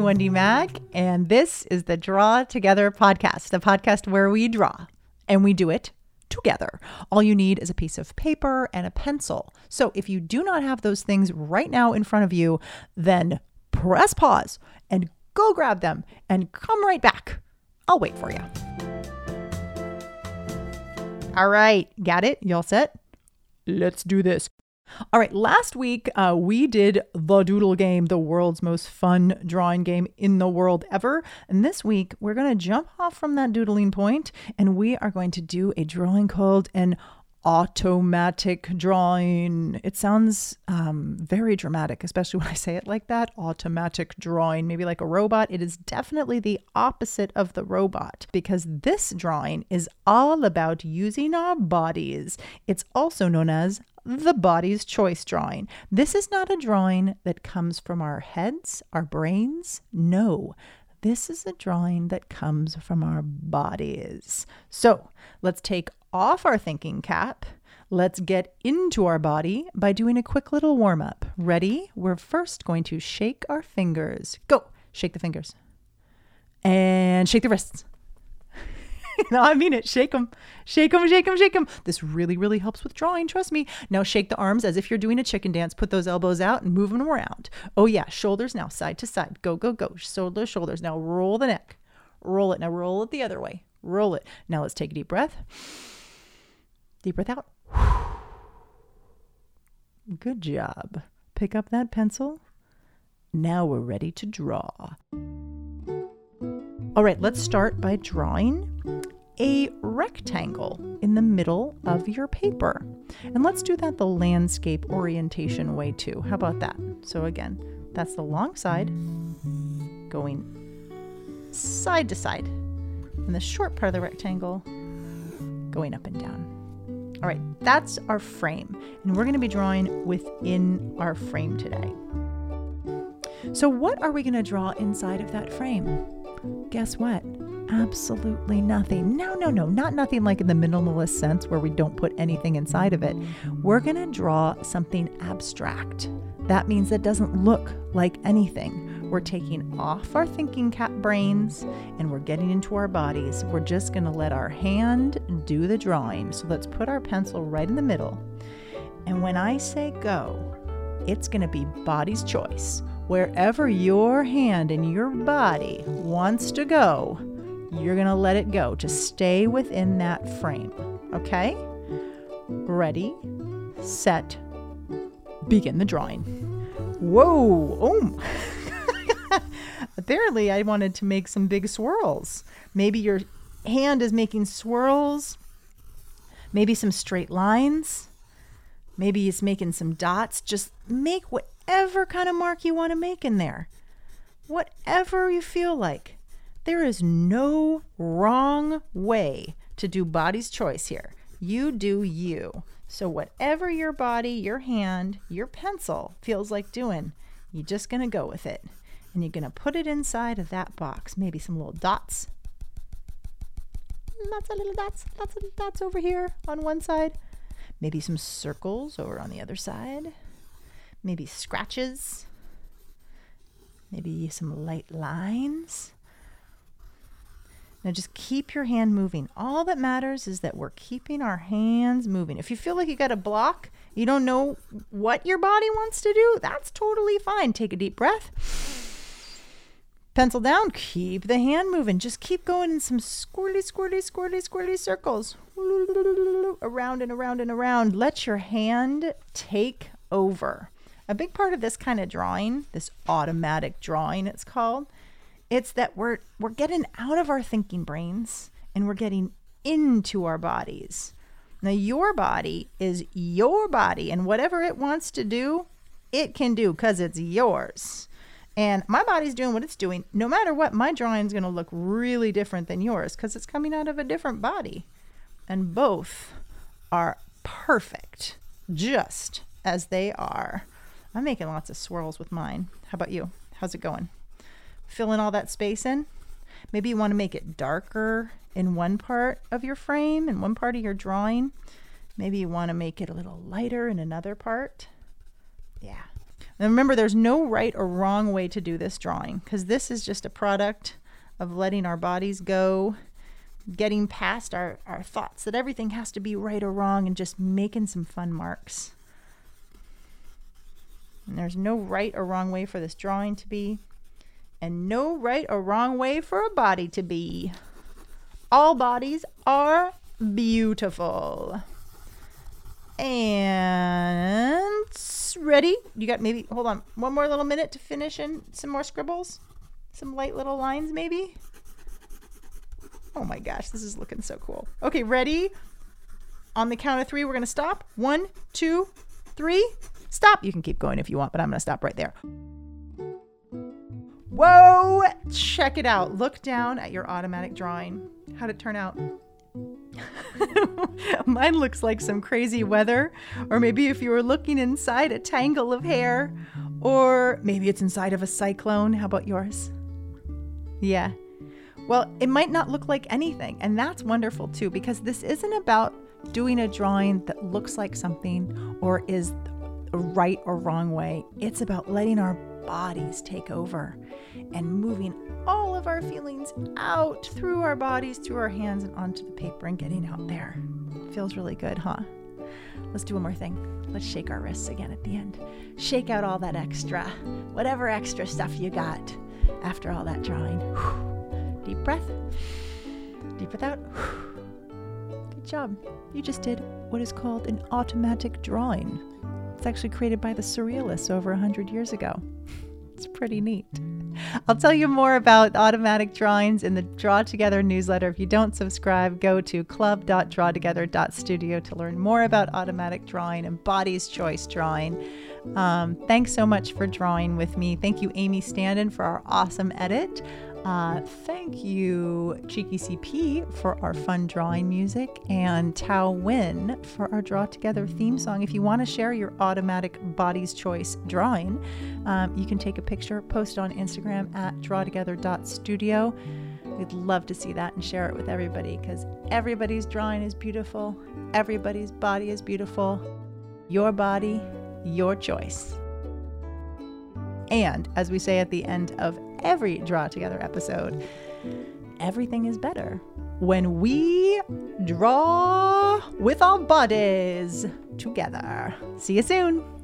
Wendy Mack, and this is the Draw Together podcast, the podcast where we draw and we do it together. All you need is a piece of paper and a pencil. So if you do not have those things right now in front of you, then press pause and go grab them and come right back. I'll wait for you. All right, got it? Y'all set? Let's do this. All right, last week uh, we did the Doodle Game, the world's most fun drawing game in the world ever. And this week we're going to jump off from that doodling point and we are going to do a drawing called an automatic drawing. It sounds um, very dramatic, especially when I say it like that automatic drawing, maybe like a robot. It is definitely the opposite of the robot because this drawing is all about using our bodies. It's also known as the body's choice drawing. This is not a drawing that comes from our heads, our brains. No. This is a drawing that comes from our bodies. So let's take off our thinking cap. Let's get into our body by doing a quick little warm up. Ready? We're first going to shake our fingers. Go! Shake the fingers. And shake the wrists. No, I mean it. Shake them. Shake them, shake them, shake them. This really, really helps with drawing. Trust me. Now shake the arms as if you're doing a chicken dance. Put those elbows out and move them around. Oh, yeah. Shoulders now, side to side. Go, go, go. Shoulders, shoulders. Now roll the neck. Roll it. Now roll it the other way. Roll it. Now let's take a deep breath. Deep breath out. Good job. Pick up that pencil. Now we're ready to draw. All right, let's start by drawing a rectangle in the middle of your paper. And let's do that the landscape orientation way too. How about that? So again, that's the long side going side to side, and the short part of the rectangle going up and down. All right, that's our frame, and we're going to be drawing within our frame today. So, what are we going to draw inside of that frame? Guess what? Absolutely nothing. No, no, no, not nothing like in the minimalist sense where we don't put anything inside of it. We're going to draw something abstract. That means that doesn't look like anything. We're taking off our thinking cap brains and we're getting into our bodies. We're just going to let our hand do the drawing. So let's put our pencil right in the middle. And when I say go, it's going to be body's choice. Wherever your hand and your body wants to go, you're going to let it go to stay within that frame. Okay? Ready, set, begin the drawing. Whoa! Oh! apparently I wanted to make some big swirls. Maybe your hand is making swirls, maybe some straight lines, maybe it's making some dots. Just make whatever kind of mark you want to make in there. Whatever you feel like. There is no wrong way to do body's choice here. You do you. So, whatever your body, your hand, your pencil feels like doing, you're just going to go with it and you're going to put it inside of that box. Maybe some little dots. Mm, lots of little dots, lots of dots over here on one side. Maybe some circles over on the other side. Maybe scratches. Maybe some light lines. Now just keep your hand moving. All that matters is that we're keeping our hands moving. If you feel like you got a block, you don't know what your body wants to do, that's totally fine. Take a deep breath pencil down, keep the hand moving. Just keep going in some squirty, squirty, squirty, squirty circles. Around and around and around. Let your hand take over. A big part of this kind of drawing, this automatic drawing it's called, it's that we're we're getting out of our thinking brains and we're getting into our bodies. Now your body is your body and whatever it wants to do, it can do cuz it's yours. And my body's doing what it's doing. No matter what, my drawing is going to look really different than yours because it's coming out of a different body. And both are perfect, just as they are. I'm making lots of swirls with mine. How about you? How's it going? Filling all that space in? Maybe you want to make it darker in one part of your frame, in one part of your drawing. Maybe you want to make it a little lighter in another part. Yeah. And remember, there's no right or wrong way to do this drawing because this is just a product of letting our bodies go, getting past our, our thoughts that everything has to be right or wrong, and just making some fun marks. And there's no right or wrong way for this drawing to be, and no right or wrong way for a body to be. All bodies are beautiful. And ready? You got maybe, hold on, one more little minute to finish in some more scribbles? Some light little lines, maybe? Oh my gosh, this is looking so cool. Okay, ready? On the count of three, we're going to stop. One, two, three. Stop. You can keep going if you want, but I'm going to stop right there. Whoa! Check it out. Look down at your automatic drawing. How'd it turn out? Mine looks like some crazy weather, or maybe if you were looking inside a tangle of hair, or maybe it's inside of a cyclone. How about yours? Yeah. Well, it might not look like anything, and that's wonderful too, because this isn't about doing a drawing that looks like something or is a right or wrong way. It's about letting our bodies take over and moving all of our feelings out through our bodies, through our hands, and onto the paper and getting out there. Feels really good, huh? Let's do one more thing. Let's shake our wrists again at the end. Shake out all that extra, whatever extra stuff you got after all that drawing. Deep breath. Deep breath out. Good job. You just did what is called an automatic drawing. It's actually created by the Surrealists over 100 years ago. It's pretty neat. I'll tell you more about automatic drawings in the Draw Together newsletter. If you don't subscribe, go to club.drawtogether.studio to learn more about automatic drawing and body's choice drawing. Um, thanks so much for drawing with me. Thank you, Amy Standen, for our awesome edit. Uh, thank you, Cheeky CP, for our fun drawing music, and Thao Nguyen for our Draw Together theme song. If you want to share your automatic body's choice drawing, um, you can take a picture, post it on Instagram at drawtogether.studio. We'd love to see that and share it with everybody because everybody's drawing is beautiful, everybody's body is beautiful. Your body, your choice. And as we say at the end of every Draw Together episode, everything is better when we draw with our bodies together. See you soon.